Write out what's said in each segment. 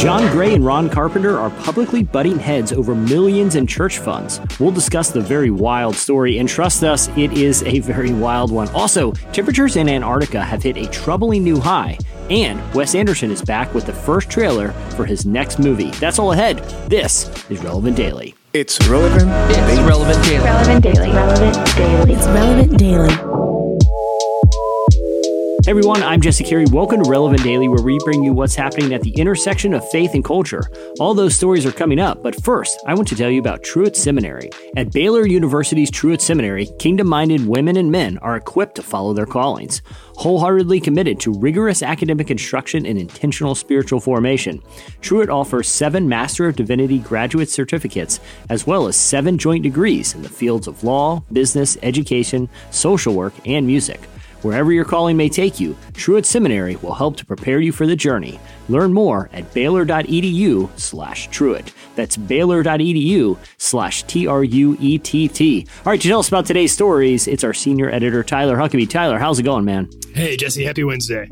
John Gray and Ron Carpenter are publicly butting heads over millions in church funds. We'll discuss the very wild story, and trust us, it is a very wild one. Also, temperatures in Antarctica have hit a troubling new high, and Wes Anderson is back with the first trailer for his next movie. That's all ahead. This is Relevant Daily. It's relevant. It's relevant daily. Relevant Daily. Relevant Daily. It's relevant daily. Everyone, I'm Jesse Carey. Welcome to Relevant Daily, where we bring you what's happening at the intersection of faith and culture. All those stories are coming up, but first, I want to tell you about Truett Seminary. At Baylor University's Truett Seminary, kingdom minded women and men are equipped to follow their callings, wholeheartedly committed to rigorous academic instruction and intentional spiritual formation. Truett offers seven Master of Divinity graduate certificates, as well as seven joint degrees in the fields of law, business, education, social work, and music. Wherever your calling may take you, Truett Seminary will help to prepare you for the journey. Learn more at baylor.edu slash Truett. That's baylor.edu slash T-R-U-E-T-T. All right, to tell us about today's stories, it's our senior editor, Tyler Huckabee. Tyler, how's it going, man? Hey, Jesse, happy Wednesday.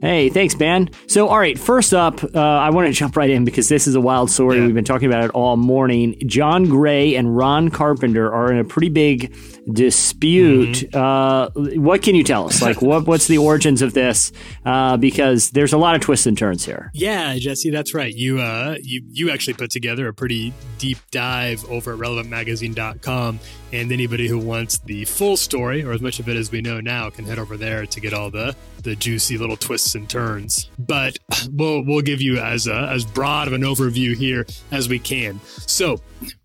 Hey, thanks, man. So, all right, first up, uh, I want to jump right in because this is a wild story. Yeah. We've been talking about it all morning. John Gray and Ron Carpenter are in a pretty big dispute. Mm-hmm. Uh, what can you tell us? Like, what what's the origins of this? Uh, because there's a lot of twists and turns here. Yeah, Jesse, that's right. You uh you you actually put together a pretty deep dive over at relevantmagazine.com and anybody who wants the full story or as much of it as we know now can head over there to get all the the juicy little twists and turns. But we'll we'll give you as a, as broad of an overview here as we can. So,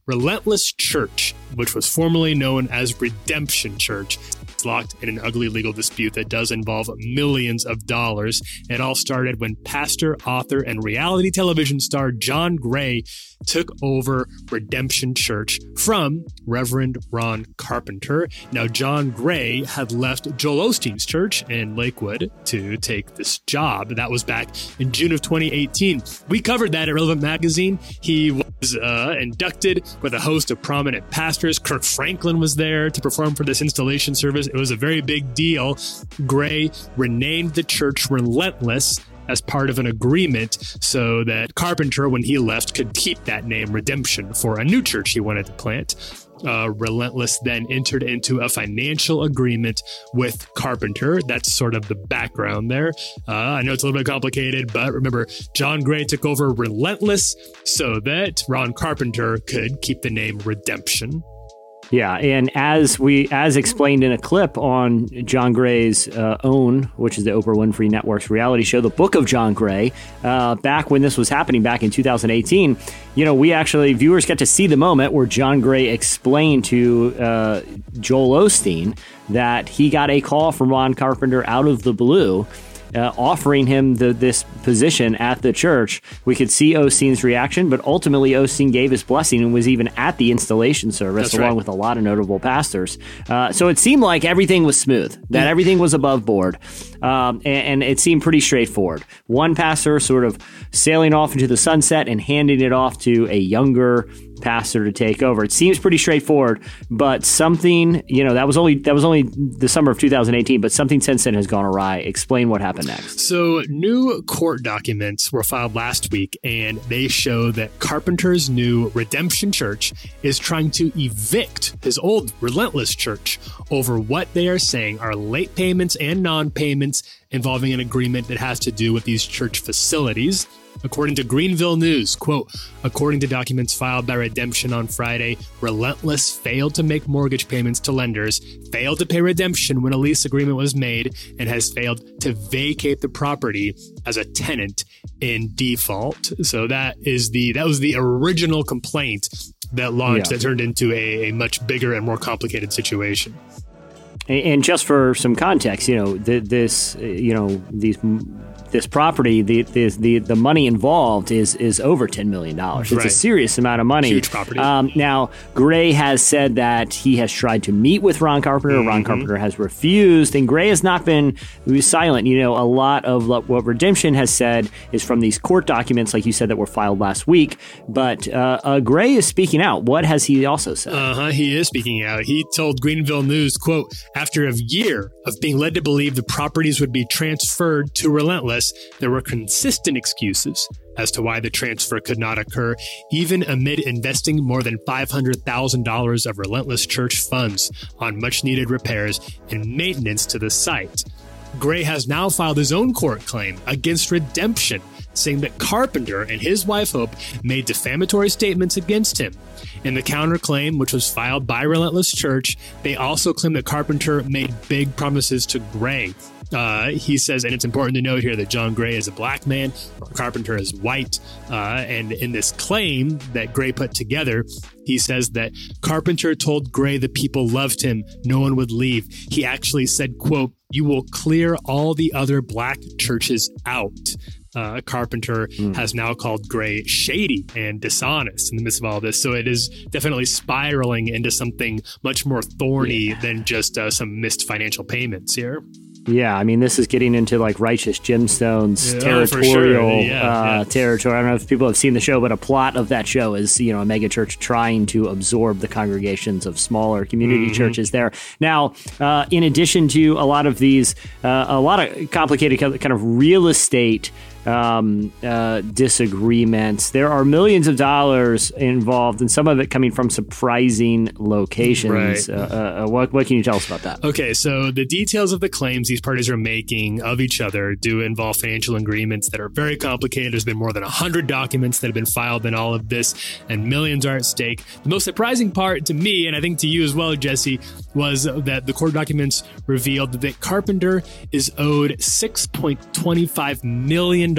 Relentless Church, which was formerly known as Redemption Church, locked in an ugly legal dispute that does involve millions of dollars. It all started when pastor, author, and reality television star John Gray took over Redemption Church from Reverend Ron Carpenter. Now, John Gray had left Joel Osteen's church in Lakewood to take this job. That was back in June of 2018. We covered that at Relevant Magazine. He was uh, inducted with a host of prominent pastors. Kirk Franklin was there to perform for this installation service. It was a very big deal. Gray renamed the church Relentless as part of an agreement so that Carpenter, when he left, could keep that name Redemption for a new church he wanted to plant. Uh, Relentless then entered into a financial agreement with Carpenter. That's sort of the background there. Uh, I know it's a little bit complicated, but remember, John Gray took over Relentless so that Ron Carpenter could keep the name Redemption. Yeah, and as we as explained in a clip on John Gray's uh, own, which is the Oprah Winfrey Network's reality show, The Book of John Gray, uh, back when this was happening back in 2018, you know, we actually viewers get to see the moment where John Gray explained to uh, Joel Osteen that he got a call from Ron Carpenter out of the blue uh, offering him the, this position at the church. We could see Osteen's reaction, but ultimately Osteen gave his blessing and was even at the installation service That's along right. with a lot of notable pastors. Uh, so it seemed like everything was smooth, that everything was above board, um, and, and it seemed pretty straightforward. One pastor sort of sailing off into the sunset and handing it off to a younger pastor to take over. It seems pretty straightforward, but something, you know, that was only that was only the summer of 2018, but something since then has gone awry. Explain what happened next. So, new court documents were filed last week, and they show that Carpenter's new Redemption Church is trying to evict his old Relentless Church over what they are saying are late payments and non payments involving an agreement that has to do with these church facilities. According to Greenville News, quote, according to documents filed by Redemption on Friday, Relentless failed to make mortgage payments to lenders, failed to pay redemption when a lease agreement was made, and has failed to vacate the property as a tenant in default. So that is the that was the original complaint that launched Yeah. that turned into a, a much bigger and more complicated situation. And, just for some context, you know, this, you know, these. This property, the, the the money involved is is over ten million dollars. It's a serious amount of money. Huge property. Um, now, Gray has said that he has tried to meet with Ron Carpenter. Mm-hmm. Ron Carpenter has refused, and Gray has not been silent. You know, a lot of what Redemption has said is from these court documents, like you said, that were filed last week. But uh, uh, Gray is speaking out. What has he also said? Uh-huh, he is speaking out. He told Greenville News, quote, after a year of being led to believe the properties would be transferred to Relentless, Plus, there were consistent excuses as to why the transfer could not occur, even amid investing more than $500,000 of Relentless Church funds on much needed repairs and maintenance to the site. Gray has now filed his own court claim against Redemption, saying that Carpenter and his wife Hope made defamatory statements against him. In the counterclaim, which was filed by Relentless Church, they also claim that Carpenter made big promises to Gray. Uh, he says, and it's important to note here that John Gray is a black man, Carpenter is white. Uh, and in this claim that Gray put together, he says that Carpenter told Gray the people loved him, no one would leave. He actually said, quote, you will clear all the other black churches out uh, Carpenter mm. has now called Gray shady and dishonest in the midst of all this. So it is definitely spiraling into something much more thorny yeah. than just uh, some missed financial payments here. Yeah, I mean, this is getting into like righteous gemstones yeah, territorial sure. yeah, uh, yeah. territory. I don't know if people have seen the show, but a plot of that show is you know a megachurch trying to absorb the congregations of smaller community mm-hmm. churches there. Now, uh, in addition to a lot of these, uh, a lot of complicated kind of real estate um, uh, disagreements. There are millions of dollars involved, and some of it coming from surprising locations. Right. Uh, uh, uh, what, what can you tell us about that? Okay, so the details of the claims these parties are making of each other do involve financial agreements that are very complicated. There's been more than 100 documents that have been filed in all of this, and millions are at stake. The most surprising part to me, and I think to you as well, Jesse, was that the court documents revealed that Carpenter is owed $6.25 million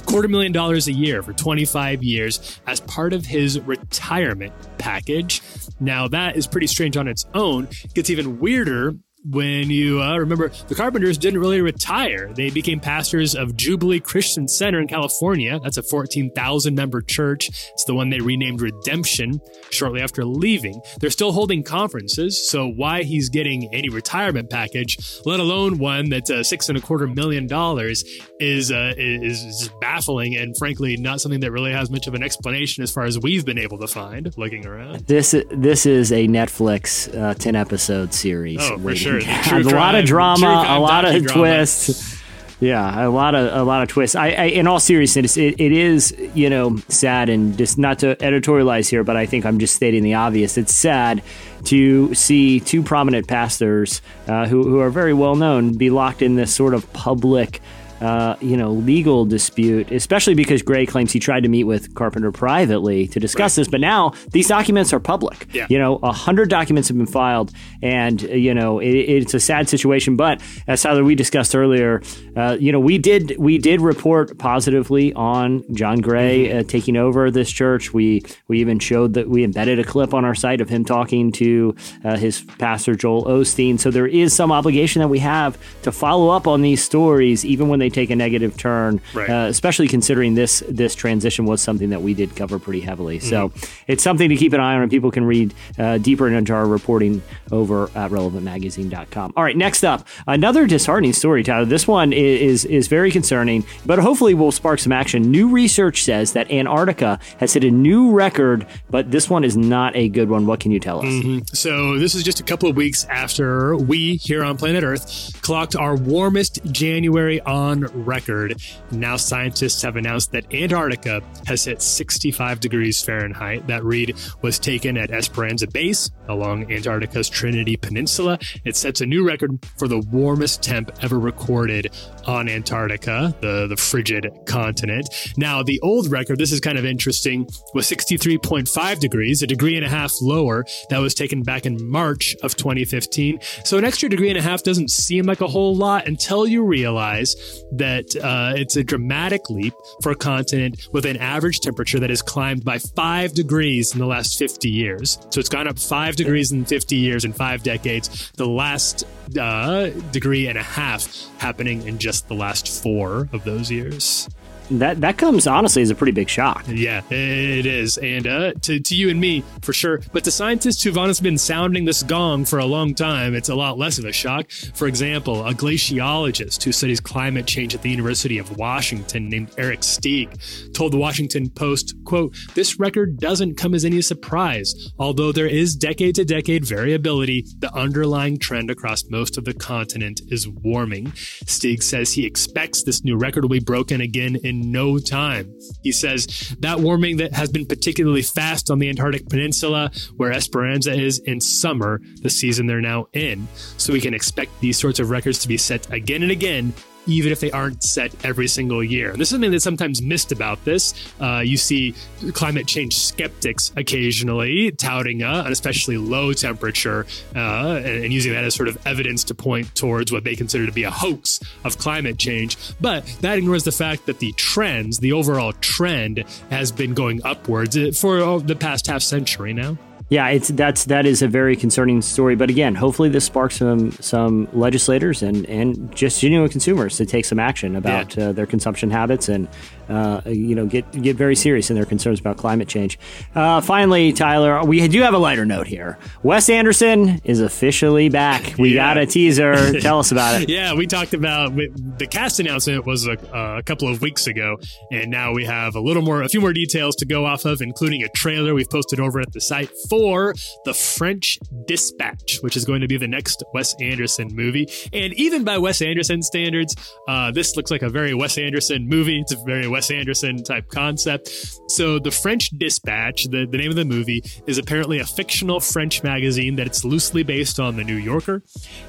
quarter million dollars a year for 25 years as part of his retirement package. Now, that is pretty strange on its own. It gets even weirder when you uh, remember the Carpenters didn't really retire. They became pastors of Jubilee Christian Center in California. That's a 14,000 member church. It's the one they renamed Redemption shortly after leaving. They're still holding conferences, so why he's getting any retirement package, let alone one that's uh, six and a quarter million dollars, is, uh, is is baffling and frankly not something that really has much of an explanation as far as we've been able to find looking around. This this is a Netflix uh, 10 episode series. Oh, for sure sure. a lot of drama, a lot of twists. Yeah, a lot of a lot of twists. I, I in all seriousness, it, it is you know sad and just not to editorialize here, but I think I'm just stating the obvious. It's sad to see two prominent pastors uh, who who are very well known be locked in this sort of public uh, you know, legal dispute, especially because Gray claims he tried to meet with Carpenter privately to discuss right. this. But now these documents are public. Yeah. You know, a hundred documents have been filed, and uh, you know, it, it's a sad situation. But as Tyler we discussed earlier, uh, you know, we did we did report positively on John Gray mm-hmm. uh, taking over this church. We we even showed that we embedded a clip on our site of him talking to uh, his pastor Joel Osteen. So there is some obligation that we have to follow up on these stories, even when they take a negative turn, right. uh, especially considering this this transition was something that we did cover pretty heavily. Mm-hmm. So it's something to keep an eye on, and people can read uh, deeper into our reporting over at relevantmagazine.com. All right, next up, another disheartening story, Tyler. This one is, is, is very concerning, but hopefully will spark some action. New research says that Antarctica has hit a new record, but this one is not a good one. What can you tell us? Mm-hmm. So this is just a couple of weeks after we here on planet Earth clocked our warmest January on record. Now, scientists have announced that Antarctica has hit 65 degrees Fahrenheit. That read was taken at Esperanza Base along Antarctica's Trinity Peninsula. It sets a new record for the warmest temp ever recorded on Antarctica, the, the frigid continent. Now, the old record, this is kind of interesting, was 63.5 degrees, a degree and a half lower. That was taken back in March of 2015. So, an extra degree and a half doesn't seem like a whole lot until you realize that uh, it's a dramatic leap for a continent with an average temperature that has climbed by five degrees in the last 50 years. So it's gone up five degrees in 50 years in five decades. The last uh, degree and a half happening in just the last four of those years. That that comes honestly as a pretty big shock. Yeah, it is, and uh, to to you and me for sure. But to scientists who've honestly been sounding this gong for a long time, it's a lot less of a shock. For example, a glaciologist who studies climate change at the University of Washington named Eric Steig told the Washington Post, "quote This record doesn't come as any surprise, although there is decade to decade variability. The underlying trend across most of the continent is warming." Steig says he expects this new record will be broken again in no time. He says that warming that has been particularly fast on the Antarctic Peninsula, where Esperanza is in summer, the season they're now in. So we can expect these sorts of records to be set again and again even if they aren't set every single year. This is something that's sometimes missed about this. Uh, you see climate change skeptics occasionally touting uh, an especially low temperature uh, and, and, using that as sort of evidence to point towards what they consider to be a hoax of climate change. But that ignores the fact that the trends, the overall trend, has been going upwards for the past half century now. Yeah, it's that's that is a very concerning story. But again, hopefully this sparks some some legislators and and just genuine consumers to take some action about yeah. uh, their consumption habits and uh, you know get get very serious in their concerns about climate change. Uh, finally, Tyler, we do have a lighter note here. Wes Anderson is officially back. We yeah. got a teaser. Tell us about it. Yeah, we talked about the cast announcement was a, a couple of weeks ago, and now we have a little more, a few more details to go off of, including a trailer we've posted over at the site for the French Dispatch, which is going to be the next Wes Anderson movie. And even by Wes Anderson standards, uh, this looks like a very Wes Anderson movie. It's a very Wes Anderson type concept. So, the French Dispatch, the, the name of the movie, is apparently a fictional French magazine that it's loosely based on The New Yorker.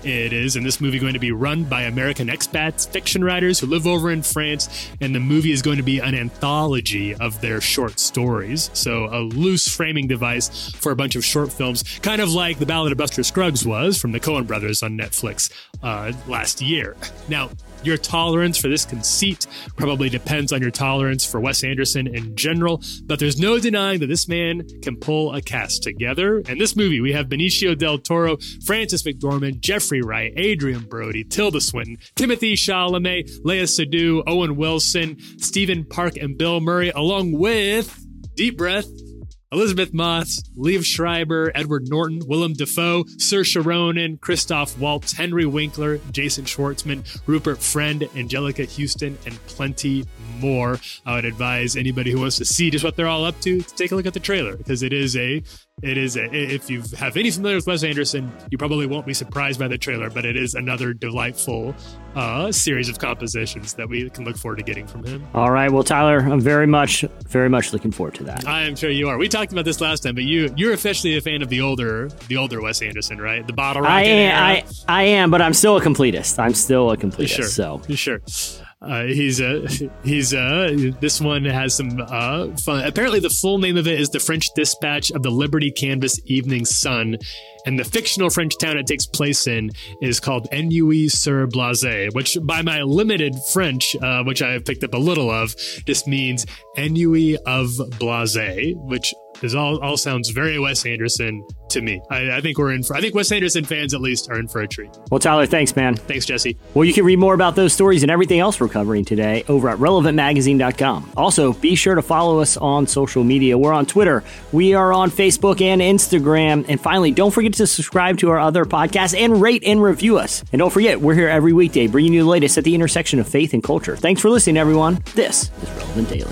It is in this movie going to be run by American expats, fiction writers who live over in France, and the movie is going to be an anthology of their short stories. So, a loose framing device for a bunch of short films, kind of like The Ballad of Buster Scruggs was from the Coen brothers on Netflix uh, last year. Now, your tolerance for this conceit probably depends on your tolerance for Wes Anderson in general, but there's no denying that this man can pull a cast together. In this movie, we have Benicio del Toro, Frances McDormand, Jeffrey Wright, Adrien Brody, Tilda Swinton, Timothy Chalamet, Léa Seydoux, Owen Wilson, Stephen Park, and Bill Murray, along with Deep Breath, Elisabeth Moss, Liev Schreiber, Edward Norton, Willem Dafoe, Saoirse Ronan, Christoph Waltz, Henry Winkler, Jason Schwartzman, Rupert Friend, Anjelica Huston, and plenty more. I would advise anybody who wants to see just what they're all up to to take a look at the trailer because it is a it is a, if you have any familiar with Wes Anderson, you probably won't be surprised by the trailer, but it is another delightful uh, series of compositions that we can look forward to getting from him. All right, well, Tyler, I'm very much, very much looking forward to that. I am sure you are. We talked about this last time, but you you're officially a fan of the older the older Wes Anderson, right? The bottle. I am. I, I am, but I'm still a completist. I'm still a completist. Sure. So sure. Uh, he's uh, he's uh, this one has some uh, fun. Apparently, the full name of it is the French Dispatch of the Liberty Kansas Evening Sun, and the fictional French town it takes place in is called Ennui-sur-Blasé, which, by my limited French, uh, which I have picked up a little of, just means Ennui of Blase, which is all all sounds very Wes Anderson to me. I, I, think we're in for. I think Wes Anderson fans at least are in for a treat. Well, Tyler, thanks, man. Thanks, Jesse. Well, you can read more about those stories and everything else we're covering today over at relevantmagazine.com. Also, be sure to follow us on social media. We're on Twitter. We are on Facebook and Instagram. And finally, don't forget to subscribe to our other podcasts and rate and review us. And don't forget, we're here every weekday bringing you the latest at the intersection of faith and culture. Thanks for listening, everyone. This is Relevant Daily.